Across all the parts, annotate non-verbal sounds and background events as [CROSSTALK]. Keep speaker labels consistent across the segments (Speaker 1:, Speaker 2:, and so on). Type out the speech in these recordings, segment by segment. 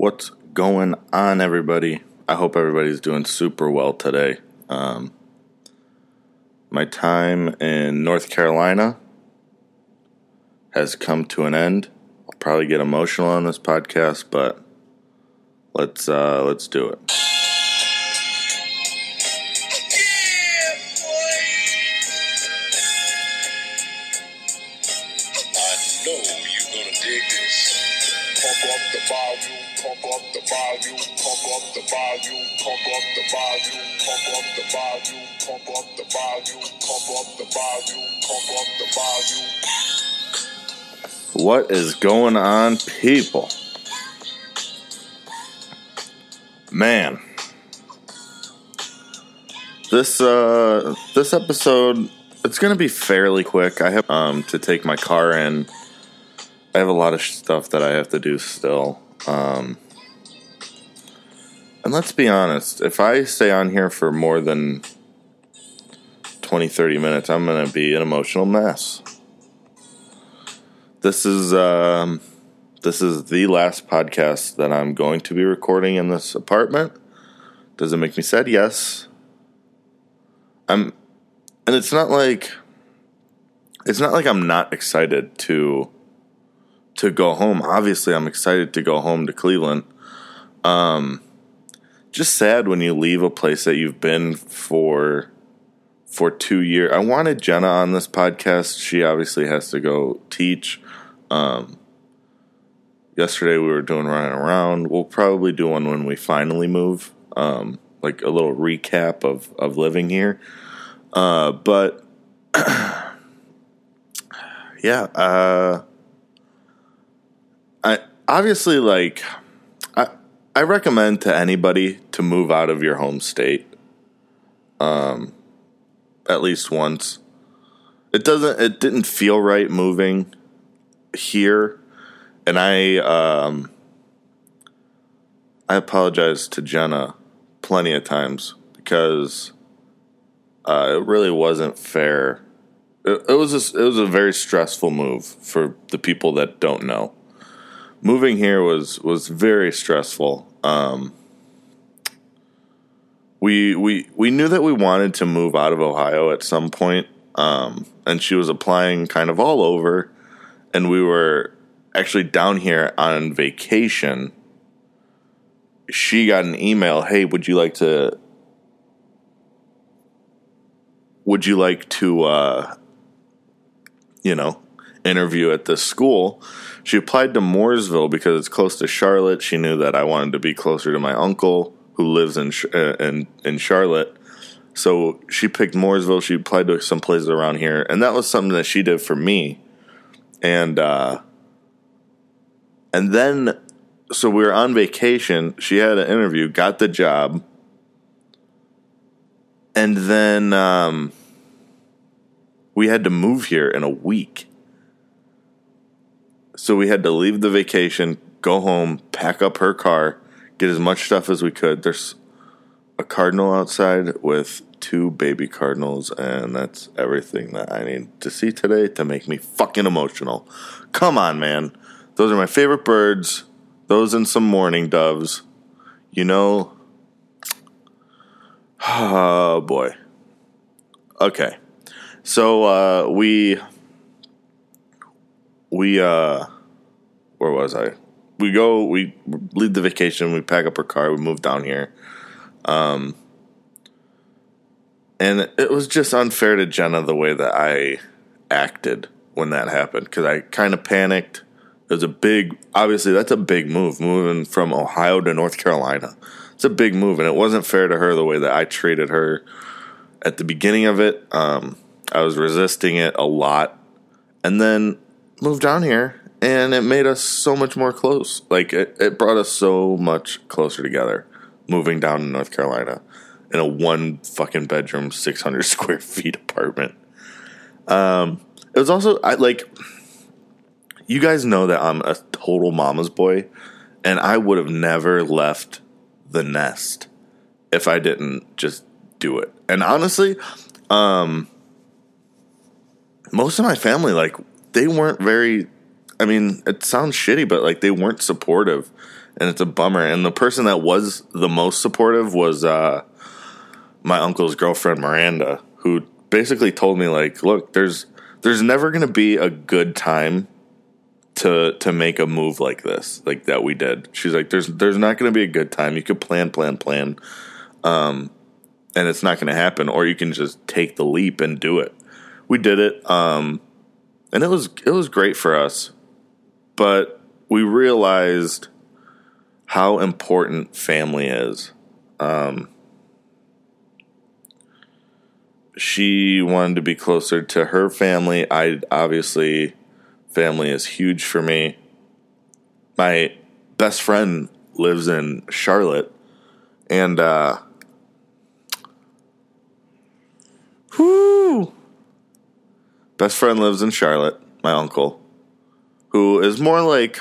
Speaker 1: What's going on, everybody? I hope everybody's doing super well today. Um, my time in North Carolina has come to an end. I'll probably get emotional on this podcast, but let's uh, let's do it. What is going on, people? Man, this uh, this episode it's gonna be fairly quick. I have um to take my car in. I have a lot of stuff that I have to do still. Um, and let's be honest, if I stay on here for more than 20, 30 minutes, I'm gonna be an emotional mess. This is um, this is the last podcast that I'm going to be recording in this apartment. Does it make me sad? Yes. I'm, and it's not like it's not like I'm not excited to to go home. Obviously, I'm excited to go home to Cleveland. Um, just sad when you leave a place that you've been for for two years. I wanted Jenna on this podcast. She obviously has to go teach. Um, yesterday we were doing running around. We'll probably do one when we finally move. Um, like a little recap of of living here. Uh, but [CLEARS THROAT] yeah, uh, I obviously like I I recommend to anybody to move out of your home state. Um, at least once. It doesn't. It didn't feel right moving here, and I um I apologize to Jenna plenty of times because uh, it really wasn't fair. It, it was a, it was a very stressful move for the people that don't know. Moving here was was very stressful. Um, we we we knew that we wanted to move out of Ohio at some point, um, and she was applying kind of all over, and we were actually down here on vacation. She got an email, "Hey, would you like to would you like to uh, you know interview at this school? She applied to mooresville because it's close to charlotte. She knew that i wanted to be closer to my uncle who lives in uh, in, in charlotte. So she picked mooresville. She applied to some places around here. And that was something that she did for me. And uh, and then so we were on vacation. She had an interview got the job. And then um, we had to move here in a week. So we had to leave the vacation, go home, pack up her car, get as much stuff as we could. There's a cardinal outside with two baby cardinals, and that's everything that I need to see today to make me fucking emotional. Come on, man. Those are my favorite birds. Those and some mourning doves. You know, Oh boy. Okay. So uh we we uh where was I? We go we leave the vacation, we pack up our car, we move down here. Um and it was just unfair to Jenna the way that I acted when that happened cuz I kind of panicked. It was a big obviously that's a big move moving from Ohio to North Carolina it's a big move, and it wasn't fair to her the way that I treated her at the beginning of it. Um, I was resisting it a lot, and then moved down here, and it made us so much more close. Like it, it brought us so much closer together. Moving down to North Carolina in a one fucking bedroom, six hundred [LAUGHS] square feet apartment. Um, it was also I like. You guys know that I'm a total mama's boy, and I would have never left the nest if I didn't just do it. And honestly, um, most of my family, like, they weren't very I mean, it sounds shitty, but like they weren't supportive, and it's a bummer. And the person that was the most supportive was uh, my uncle's girlfriend Miranda, who basically told me like, look, there's there's never going to be a good time to to make a move like this, like that we did. She's like, there's there's not going to be a good time. You could plan, plan, plan, um, and it's not going to happen. Or you can just take the leap and do it. We did it, um, and it was it was great for us, but we realized how important family is. Um, she wanted to be closer to her family. I obviously family is huge for me. My best friend lives in Charlotte, and uh, whoo, best friend lives in Charlotte. My uncle, who is more like,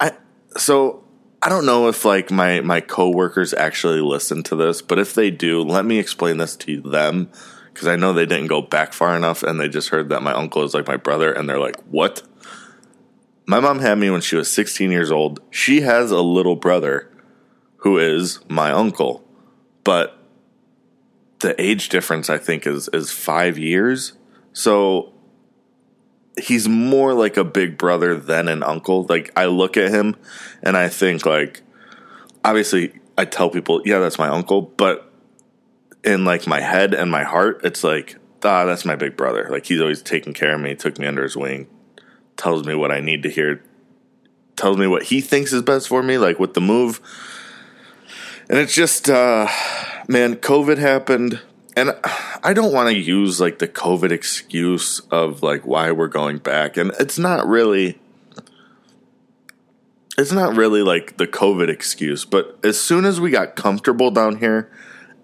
Speaker 1: I so I don't know if like my my coworkers actually listen to this, but if they do, let me explain this to them because I know they didn't go back far enough and they just heard that my uncle is like my brother and they're like, "What?" My mom had me when she was 16 years old. She has a little brother who is my uncle, but the age difference I think is is 5 years. So he's more like a big brother than an uncle. Like I look at him and I think like obviously I tell people, yeah, that's my uncle, but in like my head and my heart, it's like, ah, that's my big brother. Like he's always taking care of me, took me under his wing, tells me what I need to hear, tells me what he thinks is best for me, like with the move. And it's just, uh, man, COVID happened. And I don't want to use like the COVID excuse of like why we're going back. And it's not really, it's not really like the COVID excuse. But as soon as we got comfortable down here,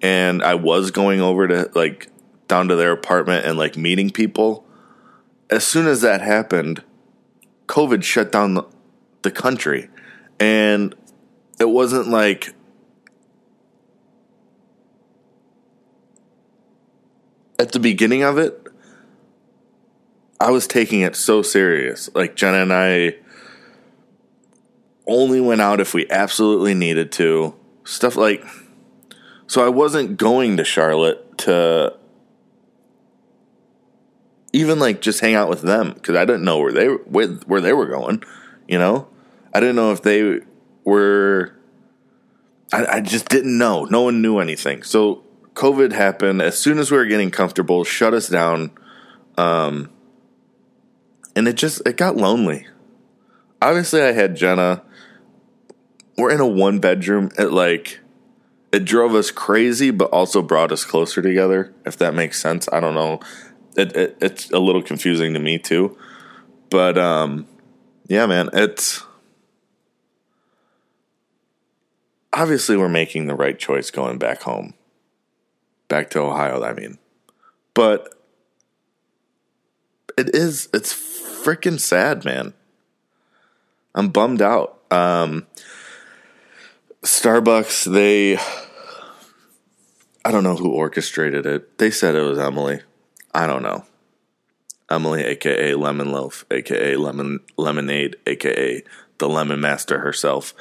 Speaker 1: and I was going over to like down to their apartment and like meeting people. As soon as that happened, COVID shut down the, the country. And it wasn't like at the beginning of it, I was taking it so serious. Like Jenna and I only went out if we absolutely needed to. Stuff like so I wasn't going to Charlotte to even like just hang out with them because I didn't know where they where, where they were going. You know, I didn't know if they were. I, I just didn't know. No one knew anything. So COVID happened as soon as we were getting comfortable, shut us down, um, and it just it got lonely. Obviously, I had Jenna. We're in a one bedroom It like it drove us crazy, but also brought us closer together. If that makes sense, I don't know. It, it, it's a little confusing to me too, but um, yeah, man, it's obviously we're making the right choice going back home, back to Ohio. I mean, but it is it's freaking sad, man. I'm bummed out. Um, Starbucks, they I don't know who orchestrated it. They said it was Emily. I don't know. Emily, aka Lemon Loaf, aka Lemon Lemonade, aka the Lemon Master herself.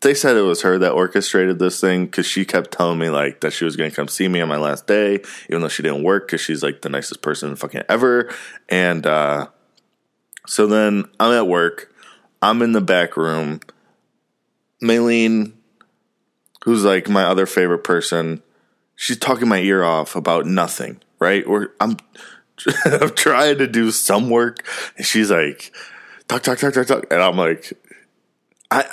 Speaker 1: They said it was her that orchestrated this thing because she kept telling me like that she was going to come see me on my last day, even though she didn't work because she's like the nicest person fucking ever. And uh, so then I'm at work. I'm in the back room. Maylene who's like my other favorite person, she's talking my ear off about nothing, right? Or I'm [LAUGHS] I'm trying to do some work, and she's like, talk, talk, talk, talk, talk, and I'm like, I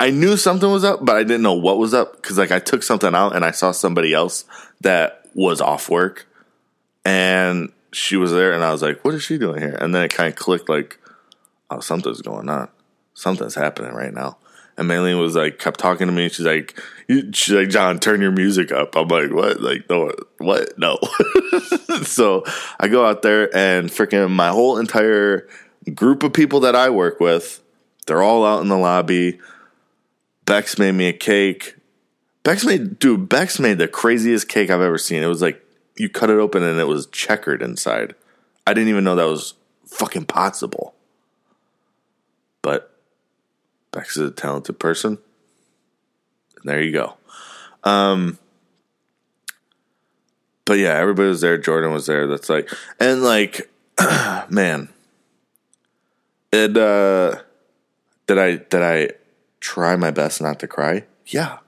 Speaker 1: I knew something was up, but I didn't know what was up because like I took something out and I saw somebody else that was off work, and she was there, and I was like, what is she doing here? And then it kind of clicked, like, oh, something's going on, something's happening right now. And Maylene was like, kept talking to me. She's like, she's like, John, turn your music up. I'm like, what? Like, no, what? No. [LAUGHS] so I go out there and freaking my whole entire group of people that I work with, they're all out in the lobby. Bex made me a cake. Bex made, dude, Bex made the craziest cake I've ever seen. It was like, you cut it open and it was checkered inside. I didn't even know that was fucking possible. But Bex is a talented person. And there you go. Um, but yeah, everybody was there. Jordan was there. That's like, and like, [CLEARS THROAT] man, it, uh, did I, did I try my best not to cry? Yeah.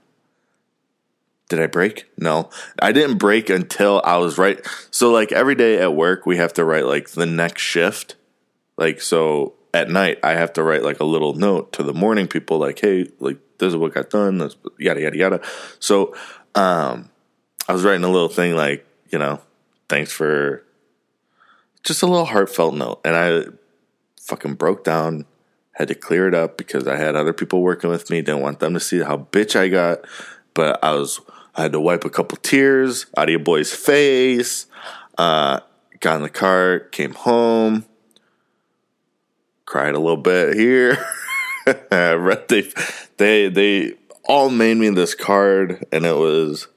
Speaker 1: Did I break? No. I didn't break until I was right. So like every day at work we have to write like the next shift. Like so at night I have to write like a little note to the morning people like, hey, like this is what got done, this yada yada yada. So um I was writing a little thing like, you know, thanks for just a little heartfelt note. And I fucking broke down, had to clear it up because I had other people working with me, didn't want them to see how bitch I got. But I was I had to wipe a couple tears out of your boy's face. Uh, got in the car, came home, cried a little bit here. [LAUGHS] they they they all made me this card, and it was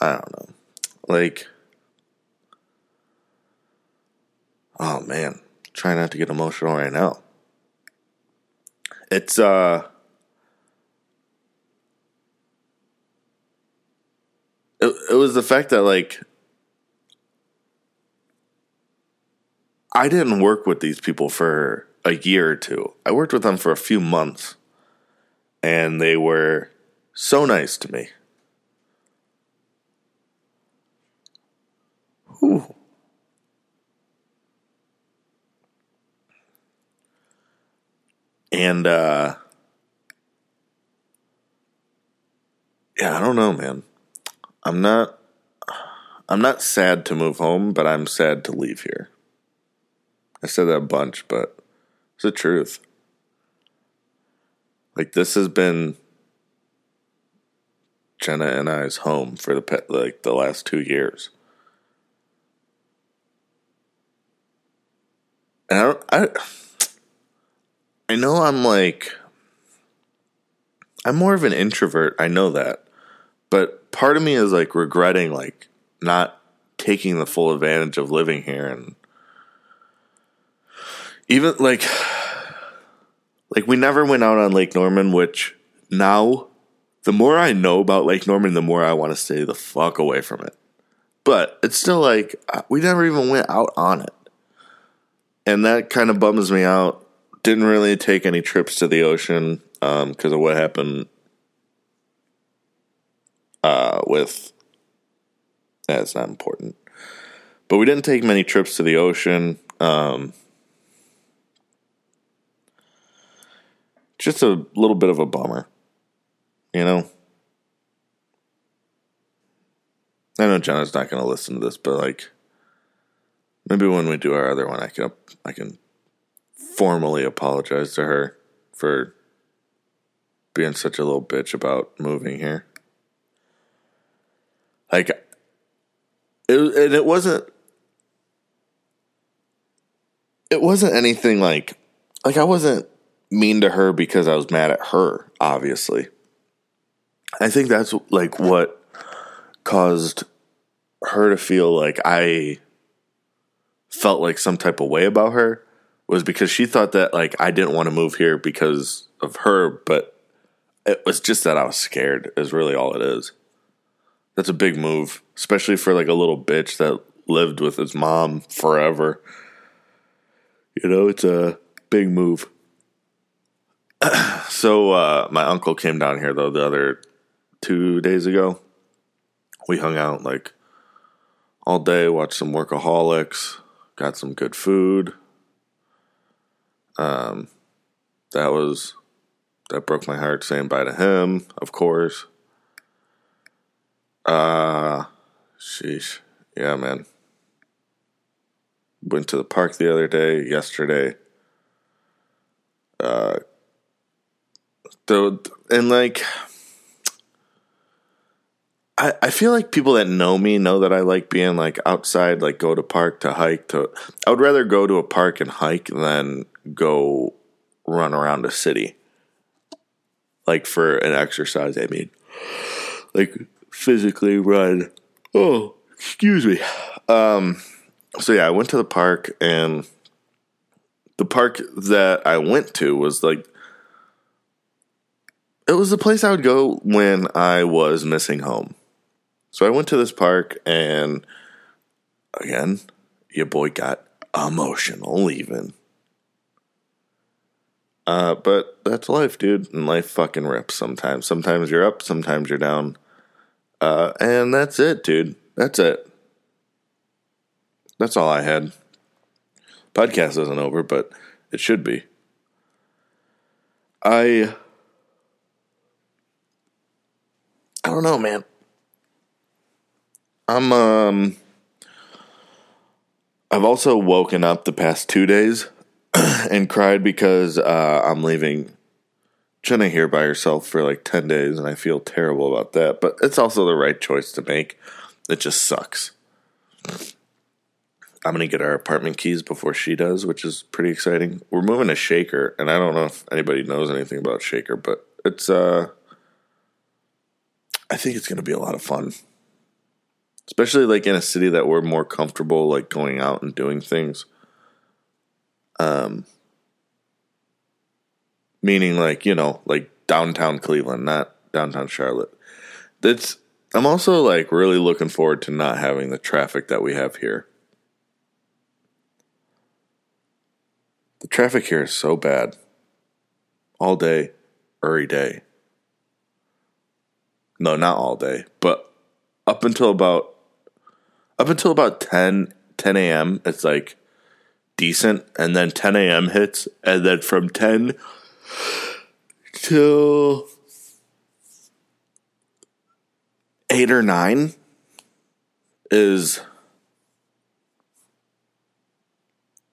Speaker 1: I don't know, like oh man, try not to get emotional right now. It's uh it, it was the fact that like I didn't work with these people for a year or two. I worked with them for a few months and they were so nice to me. And uh yeah, I don't know, man. I'm not I'm not sad to move home, but I'm sad to leave here. I said that a bunch, but it's the truth. Like this has been Jenna and I's home for the pet, like the last two years. And I, don't, I, I know I'm like, I'm more of an introvert. I know that, but part of me is like regretting like not taking the full advantage of living here and even like like we never went out on Lake Norman, which now the more I know about Lake Norman, the more I want to stay the fuck away from it. But it's still like uh, we never even went out on it. And that kind of bums me out. Didn't really take any trips to the ocean because um, of what happened uh, with. That's not important. But we didn't take many trips to the ocean. Um, just a little bit of a bummer, you know. I know Jenna's not going to listen to this, but like, maybe when we do our other one, I can I can formally apologize to her for being such a little bitch about moving here. Like, it and it wasn't. It wasn't anything like, like I wasn't mean to her because I was mad at her, obviously. I think that's like what caused her to feel like I felt like some type of way about her was because she thought that like I didn't want to move here because of her, but it was just that I was scared is really all it is. That's a big move, especially for like a little bitch that lived with his mom forever. You know, it's a big move. [CLEARS THROAT] so uh, my uncle came down here though the other two days ago. We hung out like all day, watched some workaholics, got some good food. Um, that was that broke my heart saying bye to him, of course. Uh sheesh. Yeah, man. Went to the park the other day, yesterday. Uh the and like I, I feel like people that know me know that I like being like outside, like go to park to hike to I would rather go to a park and hike than go run around a city. Like for an exercise, I mean. Like physically run. Oh, excuse me. Um so yeah, I went to the park and the park that I went to was like it was the place I would go when I was missing home. So I went to this park and again, your boy got emotional leaving. Uh, but that's life, dude. And life fucking rips sometimes. Sometimes you're up, sometimes you're down. Uh, and that's it, dude. That's it. That's all I had. Podcast isn't over, but it should be. I I don't know, man. I'm um I've also woken up the past 2 days [CLEARS THROAT] and cried because uh, I'm leaving Jenna here by herself for like 10 days and I feel terrible about that, but it's also the right choice to make. It just sucks. I'm to get our apartment keys before she does, which is pretty exciting. We're moving to Shaker, and I don't know if anybody knows anything about Shaker, but it's uh I think it's to be a lot of fun. Especially like in a city that we're more comfortable like going out and doing things. Um meaning like, you know, like downtown Cleveland, not downtown Charlotte. That's I'm also like really looking forward to not having the traffic that we have here. The traffic here is so bad. All day, every day. No, not all day, but up until about up until about 10 10 a.m. it's like decent and then 10 a.m. hits and then from 10 till 8 or 9 is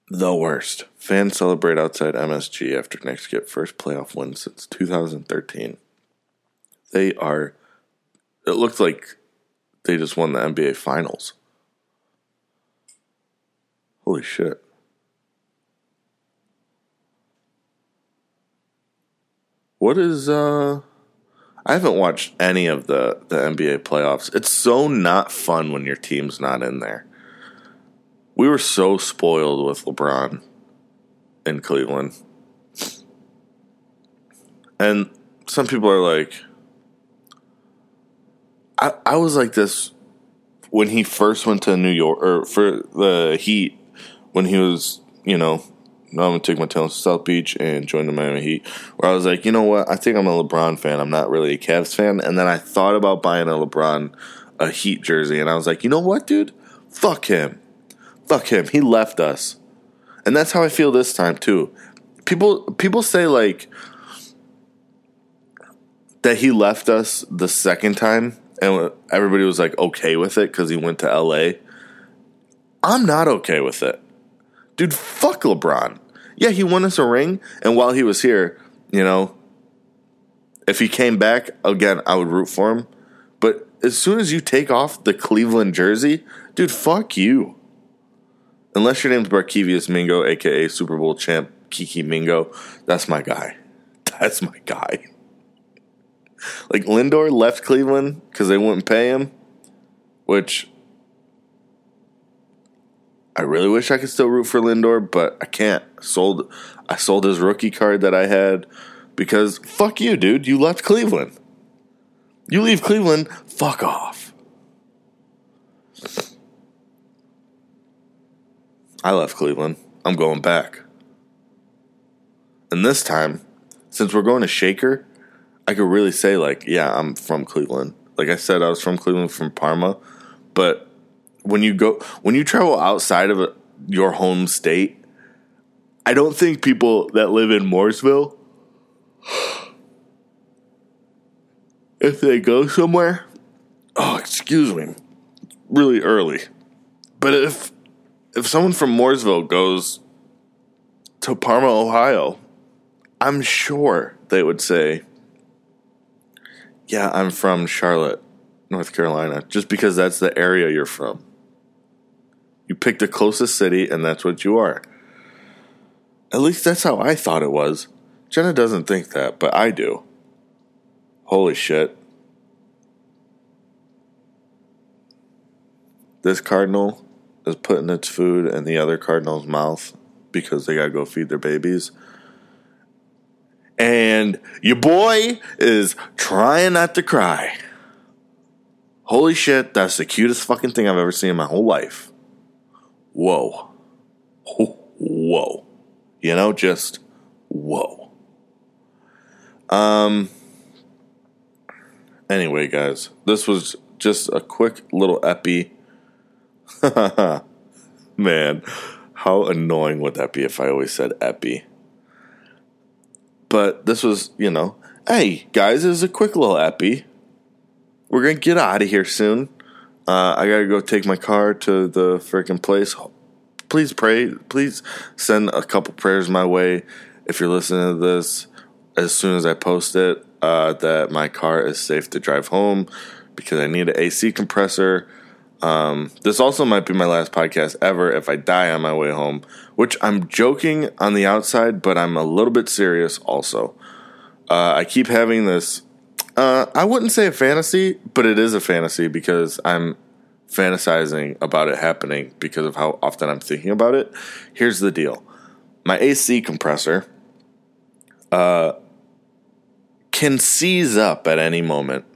Speaker 1: the worst. Fans celebrate outside MSG after Knicks get first playoff win since 2013. They are. It looks like they just won the NBA Finals. Holy shit. What is uh I haven't watched any of the the NBA playoffs. It's so not fun when your team's not in there. We were so spoiled with LeBron in Cleveland. And some people are like I I was like this when he first went to New York or for the Heat when he was, you know, no, I'm gonna take my talents to South Beach and join the Miami Heat. Where I was like, you know what? I think I'm a LeBron fan. I'm not really a Cavs fan. And then I thought about buying a LeBron a Heat jersey, and I was like, you know what, dude? Fuck him. Fuck him. He left us, and that's how I feel this time too. People people say like that he left us the second time, and everybody was like okay with it because he went to L.A. I'm not okay with it. Dude, fuck LeBron. Yeah, he won us a ring, and while he was here, you know, if he came back again, I would root for him. But as soon as you take off the Cleveland jersey, dude, fuck you. Unless your name's Barkevious Mingo, aka Super Bowl champ Kiki Mingo, that's my guy. [LAUGHS] That's my guy. Like Lindor left Cleveland because they wouldn't pay him, which I really wish I could still root for Lindor, but I can't. Sold I sold his rookie card that I had because fuck you, dude. You left Cleveland. You leave Cleveland, fuck off. I left Cleveland. I'm going back. And this time, since we're going to Shaker, I could really say like, yeah, I'm from Cleveland. Like I said, I was from Cleveland, from Parma, but when you go when you travel outside of your home state, I don't think people that live in Mooresville, [SIGHS] if they go somewhere, oh excuse me, really early, but if if someone from Mooresville goes to Parma, Ohio, I'm sure they would say, "Yeah, I'm from Charlotte." North Carolina, just because that's the area you're from. You pick the closest city, and that's what you are. At least that's how I thought it was. Jenna doesn't think that, but I do. Holy shit. This Cardinal is putting its food in the other cardinal's mouth because they gotta go feed their babies. And your boy is trying not to cry. Holy shit, that's the cutest fucking thing I've ever seen in my whole life. Whoa. Whoa. You know, just whoa. Um anyway, guys, this was just a quick little epi. [LAUGHS] Man, how annoying would that be if I always said epi? But this was, you know, hey guys, this is a quick little epi. We're gonna get out of here soon. Uh, I gotta go take my car to the freaking place. Please pray. Please send a couple prayers my way if you're listening to this as soon as I post it. Uh, that my car is safe to drive home because I need an AC compressor. Um, this also might be my last podcast ever if I die on my way home, which I'm joking on the outside, but I'm a little bit serious also. Uh, I keep having this, uh, I wouldn't say a fantasy, but it is a fantasy because I'm fantasizing about it happening because of how often I'm thinking about it. Here's the deal my AC compressor uh, can seize up at any moment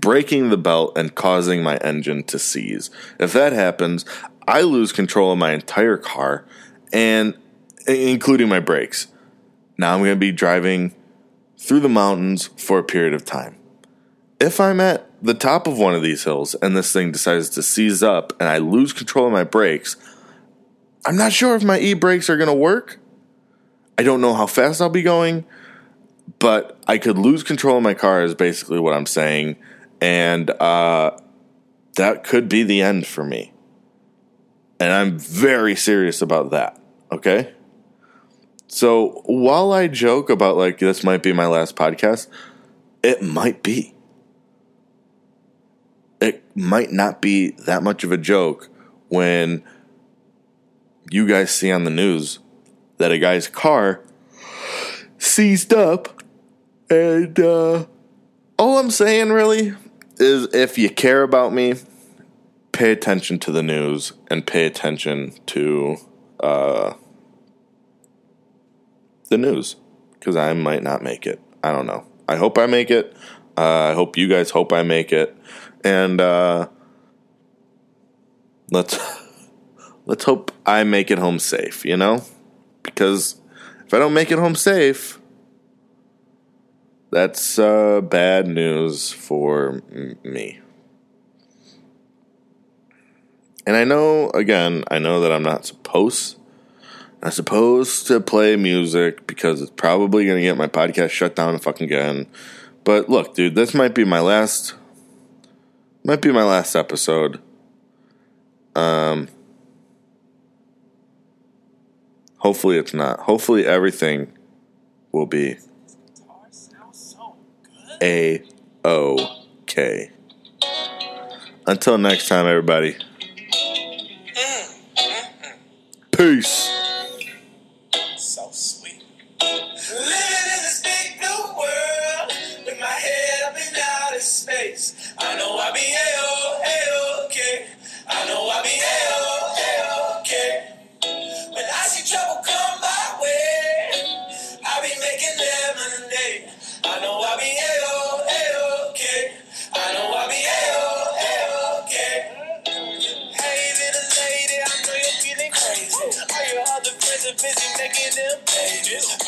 Speaker 1: breaking the belt and causing my engine to seize. If that happens, I lose control of my entire car and including my brakes. Now I'm going to be driving through the mountains for a period of time. If I'm at the top of one of these hills and this thing decides to seize up and I lose control of my brakes, I'm not sure if my e brakes are going to work. I don't know how fast I'll be going, but I could lose control of my car, is basically what I'm saying and uh, that could be the end for me. And I'm very serious about that. Okay. So while I joke about like this might be my last podcast, it might be. It might not be that much of a joke when you guys see on the news that a guy's car seized up and uh, all I'm saying really is if you care about me, pay attention to the news and pay attention to uh, the news because I might not make it. I don't know. I hope I make it. Uh, I hope you guys hope I make it, and uh, let's [LAUGHS] let's hope I make it home safe. You know, because if I don't make it home safe, that's uh, bad news for me. And I know, again, I know that I'm not supposed, not supposed to play music because it's probably going to get my podcast shut down fucking again. But look, dude, this might be my last, might be my last episode. Um, hopefully it's not. Hopefully everything will be a O K. Until next time, everybody. Peace.
Speaker 2: Them